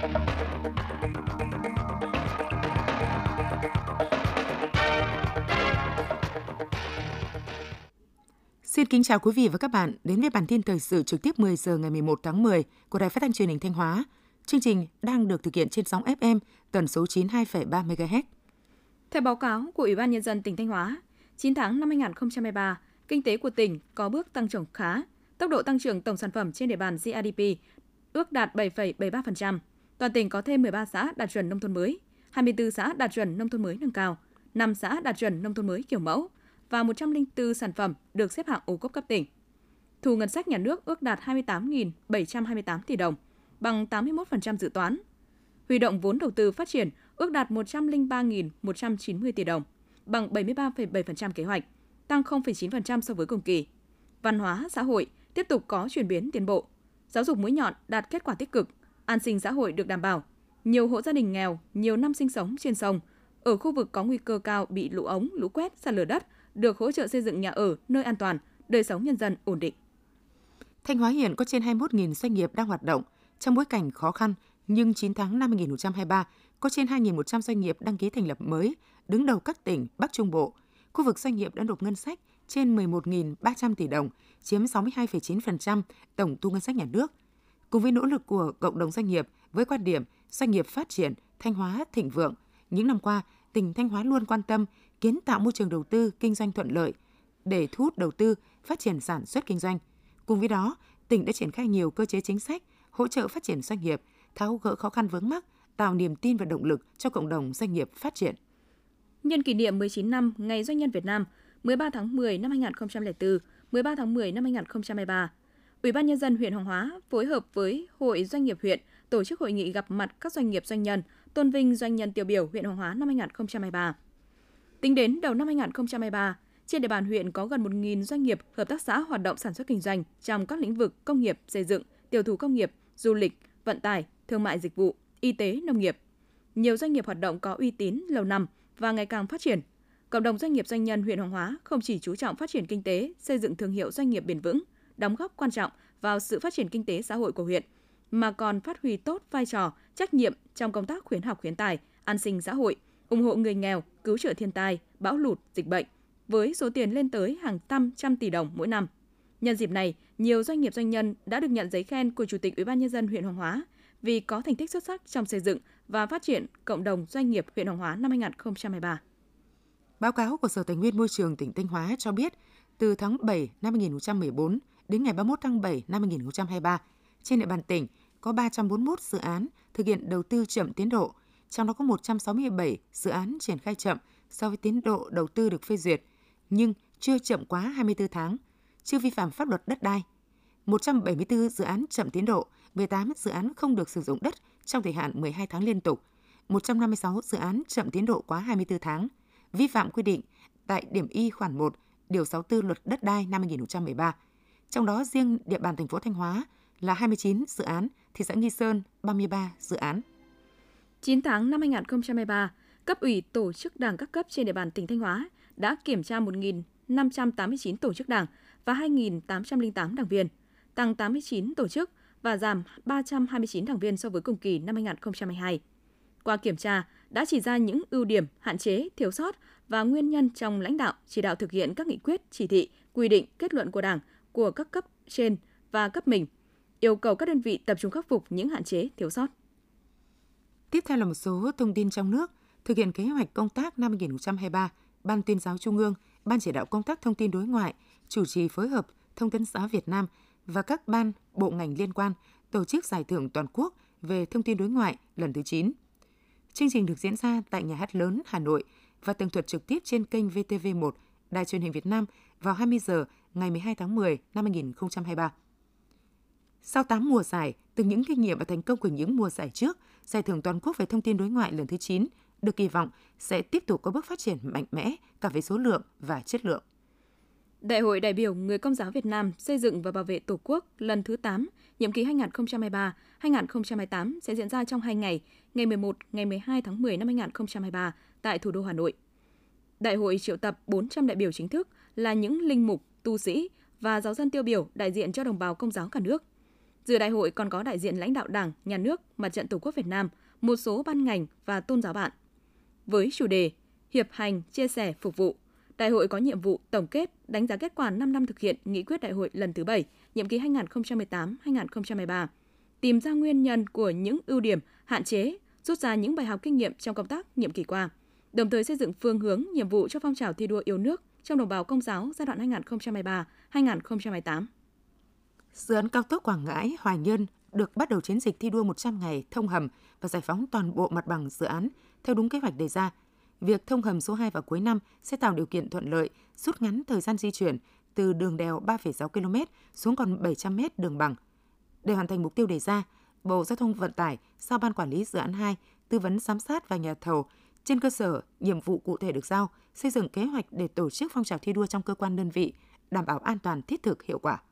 Xin kính chào quý vị và các bạn đến với bản tin thời sự trực tiếp 10 giờ ngày 11 tháng 10 của Đài Phát thanh Truyền hình Thanh Hóa. Chương trình đang được thực hiện trên sóng FM tần số 92,3 MHz. Theo báo cáo của Ủy ban nhân dân tỉnh Thanh Hóa, 9 tháng năm 2023, kinh tế của tỉnh có bước tăng trưởng khá. Tốc độ tăng trưởng tổng sản phẩm trên địa bàn GRDP ước đạt 7,73%. Toàn tỉnh có thêm 13 xã đạt chuẩn nông thôn mới, 24 xã đạt chuẩn nông thôn mới nâng cao, 5 xã đạt chuẩn nông thôn mới kiểu mẫu và 104 sản phẩm được xếp hạng ô cốp cấp tỉnh. Thu ngân sách nhà nước ước đạt 28.728 tỷ đồng, bằng 81% dự toán. Huy động vốn đầu tư phát triển ước đạt 103.190 tỷ đồng, bằng 73,7% kế hoạch, tăng 0,9% so với cùng kỳ. Văn hóa xã hội tiếp tục có chuyển biến tiến bộ. Giáo dục mũi nhọn đạt kết quả tích cực, an sinh xã hội được đảm bảo. Nhiều hộ gia đình nghèo, nhiều năm sinh sống trên sông, ở khu vực có nguy cơ cao bị lũ ống, lũ quét, sạt lở đất được hỗ trợ xây dựng nhà ở nơi an toàn, đời sống nhân dân ổn định. Thanh Hóa hiện có trên 21.000 doanh nghiệp đang hoạt động trong bối cảnh khó khăn, nhưng 9 tháng năm 2023 có trên 2.100 doanh nghiệp đăng ký thành lập mới, đứng đầu các tỉnh Bắc Trung Bộ. Khu vực doanh nghiệp đã nộp ngân sách trên 11.300 tỷ đồng, chiếm 62,9% tổng thu ngân sách nhà nước. Cùng với nỗ lực của cộng đồng doanh nghiệp với quan điểm doanh nghiệp phát triển, Thanh Hóa thịnh vượng, những năm qua, tỉnh Thanh Hóa luôn quan tâm kiến tạo môi trường đầu tư kinh doanh thuận lợi để thu hút đầu tư, phát triển sản xuất kinh doanh. Cùng với đó, tỉnh đã triển khai nhiều cơ chế chính sách hỗ trợ phát triển doanh nghiệp, tháo gỡ khó khăn vướng mắc, tạo niềm tin và động lực cho cộng đồng doanh nghiệp phát triển. Nhân kỷ niệm 19 năm Ngày Doanh nhân Việt Nam, 13 tháng 10 năm 2004, 13 tháng 10 năm 2023, Ủy ban nhân dân huyện Hoàng Hóa phối hợp với Hội Doanh nghiệp huyện tổ chức hội nghị gặp mặt các doanh nghiệp doanh nhân, tôn vinh doanh nhân tiêu biểu huyện Hoàng Hóa năm 2023. Tính đến đầu năm 2023, trên địa bàn huyện có gần 1.000 doanh nghiệp, hợp tác xã hoạt động sản xuất kinh doanh trong các lĩnh vực công nghiệp, xây dựng, tiểu thủ công nghiệp, du lịch, vận tải, thương mại dịch vụ, y tế, nông nghiệp. Nhiều doanh nghiệp hoạt động có uy tín lâu năm và ngày càng phát triển. Cộng đồng doanh nghiệp doanh nhân huyện Hoàng Hóa không chỉ chú trọng phát triển kinh tế, xây dựng thương hiệu doanh nghiệp bền vững, đóng góp quan trọng vào sự phát triển kinh tế xã hội của huyện, mà còn phát huy tốt vai trò, trách nhiệm trong công tác khuyến học khuyến tài, an sinh xã hội, ủng hộ người nghèo, cứu trợ thiên tai, bão lụt, dịch bệnh, với số tiền lên tới hàng trăm trăm tỷ đồng mỗi năm. Nhân dịp này, nhiều doanh nghiệp doanh nhân đã được nhận giấy khen của Chủ tịch Ủy ban nhân dân huyện Hoàng Hóa vì có thành tích xuất sắc trong xây dựng và phát triển cộng đồng doanh nghiệp huyện Hoàng Hóa năm 2023. Báo cáo của Sở Tài nguyên Môi trường tỉnh Thanh Hóa cho biết, từ tháng 7 năm 2014 đến ngày 31 tháng 7 năm 2023, trên địa bàn tỉnh có 341 dự án thực hiện đầu tư chậm tiến độ, trong đó có 167 dự án triển khai chậm so với tiến độ đầu tư được phê duyệt, nhưng chưa chậm quá 24 tháng, chưa vi phạm pháp luật đất đai. 174 dự án chậm tiến độ, 18 dự án không được sử dụng đất trong thời hạn 12 tháng liên tục, 156 dự án chậm tiến độ quá 24 tháng, vi phạm quy định tại điểm Y khoản 1, điều 64 luật đất đai năm 2013. Trong đó riêng địa bàn thành phố Thanh Hóa là 29 dự án, thị xã Nghi Sơn 33 dự án. 9 tháng năm 2023, cấp ủy tổ chức đảng các cấp trên địa bàn tỉnh Thanh Hóa đã kiểm tra 1.589 tổ chức đảng và 2.808 đảng viên, tăng 89 tổ chức và giảm 329 đảng viên so với cùng kỳ năm 2022. Qua kiểm tra, đã chỉ ra những ưu điểm, hạn chế, thiếu sót và nguyên nhân trong lãnh đạo chỉ đạo thực hiện các nghị quyết, chỉ thị, quy định, kết luận của Đảng, của các cấp trên và cấp mình, yêu cầu các đơn vị tập trung khắc phục những hạn chế, thiếu sót. Tiếp theo là một số thông tin trong nước. Thực hiện kế hoạch công tác năm 2023, Ban tuyên giáo Trung ương, Ban chỉ đạo công tác thông tin đối ngoại, chủ trì phối hợp Thông tấn xã Việt Nam và các ban, bộ ngành liên quan tổ chức giải thưởng toàn quốc về thông tin đối ngoại lần thứ 9. Chương trình được diễn ra tại Nhà hát lớn Hà Nội và tường thuật trực tiếp trên kênh VTV1, Đài truyền hình Việt Nam vào 20 giờ ngày 12 tháng 10 năm 2023. Sau 8 mùa giải, từ những kinh nghiệm và thành công của những mùa giải trước, Giải thưởng toàn quốc về thông tin đối ngoại lần thứ 9 được kỳ vọng sẽ tiếp tục có bước phát triển mạnh mẽ cả về số lượng và chất lượng. Đại hội đại biểu Người Công giáo Việt Nam xây dựng và bảo vệ Tổ quốc lần thứ 8, nhiệm kỳ 2023-2028 sẽ diễn ra trong 2 ngày, ngày 11, ngày 12 tháng 10 năm 2023 tại thủ đô Hà Nội. Đại hội triệu tập 400 đại biểu chính thức là những linh mục, tu sĩ và giáo dân tiêu biểu đại diện cho đồng bào công giáo cả nước. Dự đại hội còn có đại diện lãnh đạo Đảng, Nhà nước, Mặt trận Tổ quốc Việt Nam, một số ban ngành và tôn giáo bạn. Với chủ đề Hiệp hành, chia sẻ, phục vụ, đại hội có nhiệm vụ tổng kết, đánh giá kết quả 5 năm thực hiện nghị quyết đại hội lần thứ 7, nhiệm kỳ 2018-2023, tìm ra nguyên nhân của những ưu điểm, hạn chế, rút ra những bài học kinh nghiệm trong công tác nhiệm kỳ qua, đồng thời xây dựng phương hướng nhiệm vụ cho phong trào thi đua yêu nước trong đồng bào công giáo giai đoạn 2023-2028. Dự án cao tốc Quảng Ngãi Hoài Nhơn được bắt đầu chiến dịch thi đua 100 ngày thông hầm và giải phóng toàn bộ mặt bằng dự án theo đúng kế hoạch đề ra. Việc thông hầm số 2 vào cuối năm sẽ tạo điều kiện thuận lợi, rút ngắn thời gian di chuyển từ đường đèo 3,6 km xuống còn 700 m đường bằng. Để hoàn thành mục tiêu đề ra, Bộ Giao thông Vận tải giao Ban Quản lý Dự án 2 tư vấn giám sát và nhà thầu trên cơ sở nhiệm vụ cụ thể được giao, xây dựng kế hoạch để tổ chức phong trào thi đua trong cơ quan đơn vị, đảm bảo an toàn thiết thực hiệu quả.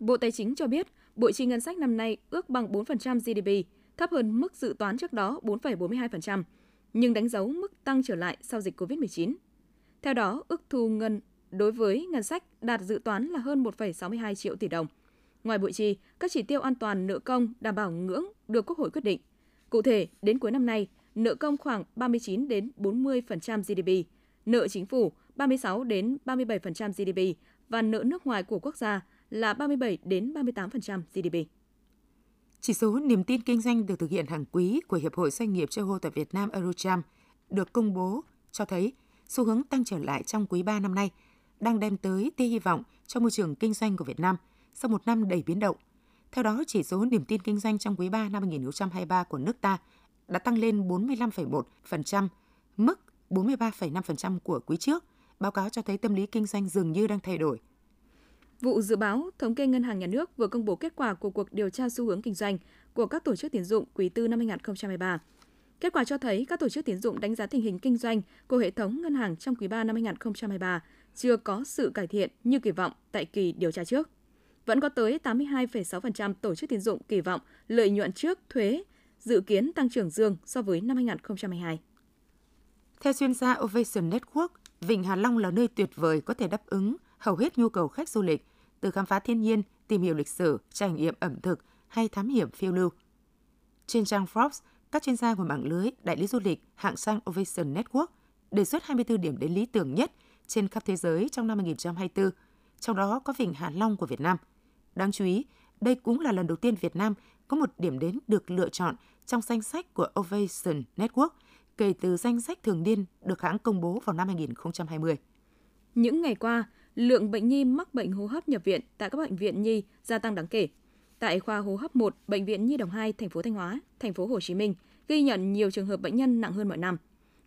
Bộ Tài chính cho biết, bộ chi ngân sách năm nay ước bằng 4% GDP, thấp hơn mức dự toán trước đó 4,42%, nhưng đánh dấu mức tăng trở lại sau dịch COVID-19. Theo đó, ước thu ngân đối với ngân sách đạt dự toán là hơn 1,62 triệu tỷ đồng. Ngoài bội chi, các chỉ tiêu an toàn nợ công đảm bảo ngưỡng được Quốc hội quyết định. Cụ thể, đến cuối năm nay, nợ công khoảng 39 đến 40% GDP, nợ chính phủ 36 đến 37% GDP và nợ nước ngoài của quốc gia là 37 đến 38% GDP. Chỉ số niềm tin kinh doanh được thực hiện hàng quý của Hiệp hội Doanh nghiệp châu Âu tại Việt Nam Eurocharm được công bố cho thấy xu hướng tăng trở lại trong quý 3 năm nay đang đem tới tia hy vọng cho môi trường kinh doanh của Việt Nam sau một năm đầy biến động. Theo đó, chỉ số niềm tin kinh doanh trong quý 3 năm 2023 của nước ta đã tăng lên 45,1%, mức 43,5% của quý trước. Báo cáo cho thấy tâm lý kinh doanh dường như đang thay đổi. Vụ dự báo thống kê Ngân hàng Nhà nước vừa công bố kết quả của cuộc điều tra xu hướng kinh doanh của các tổ chức tiến dụng quý tư năm 2023. Kết quả cho thấy các tổ chức tiến dụng đánh giá tình hình kinh doanh của hệ thống ngân hàng trong quý 3 năm 2023 chưa có sự cải thiện như kỳ vọng tại kỳ điều tra trước. Vẫn có tới 82,6% tổ chức tiến dụng kỳ vọng lợi nhuận trước thuế dự kiến tăng trưởng dương so với năm 2022. Theo chuyên gia Ovation Network, Vịnh Hạ Long là nơi tuyệt vời có thể đáp ứng hầu hết nhu cầu khách du lịch, từ khám phá thiên nhiên, tìm hiểu lịch sử, trải nghiệm ẩm thực hay thám hiểm phiêu lưu. Trên trang Forbes, các chuyên gia của mạng lưới đại lý du lịch hạng sang Ovation Network đề xuất 24 điểm đến lý tưởng nhất trên khắp thế giới trong năm 2024, trong đó có Vịnh Hạ Long của Việt Nam. Đáng chú ý, đây cũng là lần đầu tiên Việt Nam có một điểm đến được lựa chọn trong danh sách của Ovation Network kể từ danh sách thường niên được hãng công bố vào năm 2020. Những ngày qua, lượng bệnh nhi mắc bệnh hô hấp nhập viện tại các bệnh viện nhi gia tăng đáng kể. Tại khoa hô hấp 1, bệnh viện Nhi đồng 2, thành phố Thanh Hóa, thành phố Hồ Chí Minh ghi nhận nhiều trường hợp bệnh nhân nặng hơn mọi năm.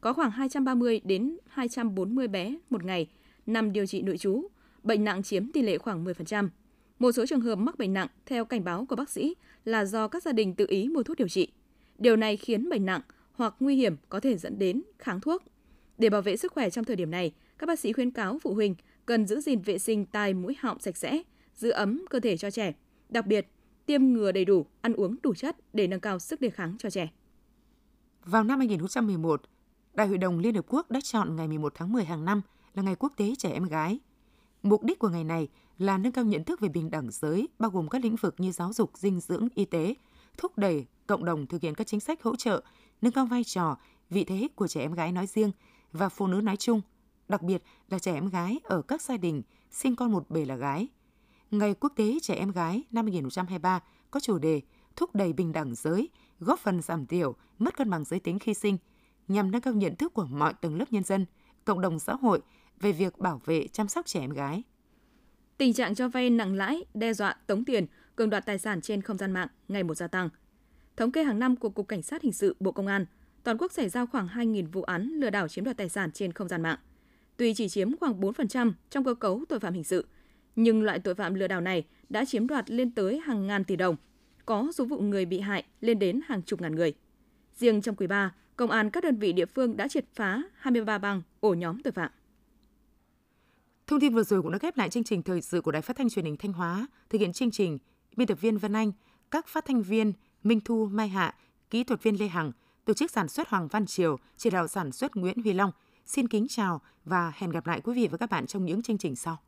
Có khoảng 230 đến 240 bé một ngày nằm điều trị nội trú, bệnh nặng chiếm tỷ lệ khoảng 10%. Một số trường hợp mắc bệnh nặng theo cảnh báo của bác sĩ là do các gia đình tự ý mua thuốc điều trị. Điều này khiến bệnh nặng hoặc nguy hiểm có thể dẫn đến kháng thuốc. Để bảo vệ sức khỏe trong thời điểm này, các bác sĩ khuyến cáo phụ huynh cần giữ gìn vệ sinh tai mũi họng sạch sẽ, giữ ấm cơ thể cho trẻ. Đặc biệt, tiêm ngừa đầy đủ, ăn uống đủ chất để nâng cao sức đề kháng cho trẻ. Vào năm 2011, Đại hội đồng Liên Hợp Quốc đã chọn ngày 11 tháng 10 hàng năm là Ngày Quốc tế Trẻ Em Gái. Mục đích của ngày này là nâng cao nhận thức về bình đẳng giới, bao gồm các lĩnh vực như giáo dục, dinh dưỡng, y tế, thúc đẩy cộng đồng thực hiện các chính sách hỗ trợ, nâng cao vai trò, vị thế của trẻ em gái nói riêng và phụ nữ nói chung, đặc biệt là trẻ em gái ở các gia đình sinh con một bề là gái. Ngày Quốc tế Trẻ Em Gái năm 2023 có chủ đề thúc đẩy bình đẳng giới, góp phần giảm thiểu mất cân bằng giới tính khi sinh, nhằm nâng cao nhận thức của mọi tầng lớp nhân dân, cộng đồng xã hội về việc bảo vệ chăm sóc trẻ em gái. Tình trạng cho vay nặng lãi, đe dọa, tống tiền, cưỡng đoạt tài sản trên không gian mạng ngày một gia tăng. Thống kê hàng năm của Cục Cảnh sát Hình sự Bộ Công an, toàn quốc xảy ra khoảng 2.000 vụ án lừa đảo chiếm đoạt tài sản trên không gian mạng. Tuy chỉ chiếm khoảng 4% trong cơ cấu tội phạm hình sự, nhưng loại tội phạm lừa đảo này đã chiếm đoạt lên tới hàng ngàn tỷ đồng, có số vụ người bị hại lên đến hàng chục ngàn người. Riêng trong quý 3, công an các đơn vị địa phương đã triệt phá 23 băng ổ nhóm tội phạm. Thông tin vừa rồi cũng đã khép lại chương trình thời sự của Đài Phát thanh Truyền hình Thanh Hóa. Thực hiện chương trình, biên tập viên Vân Anh, các phát thanh viên Minh Thu, Mai Hạ, kỹ thuật viên Lê Hằng, tổ chức sản xuất Hoàng Văn Triều, chỉ đạo sản xuất Nguyễn Huy Long. Xin kính chào và hẹn gặp lại quý vị và các bạn trong những chương trình sau.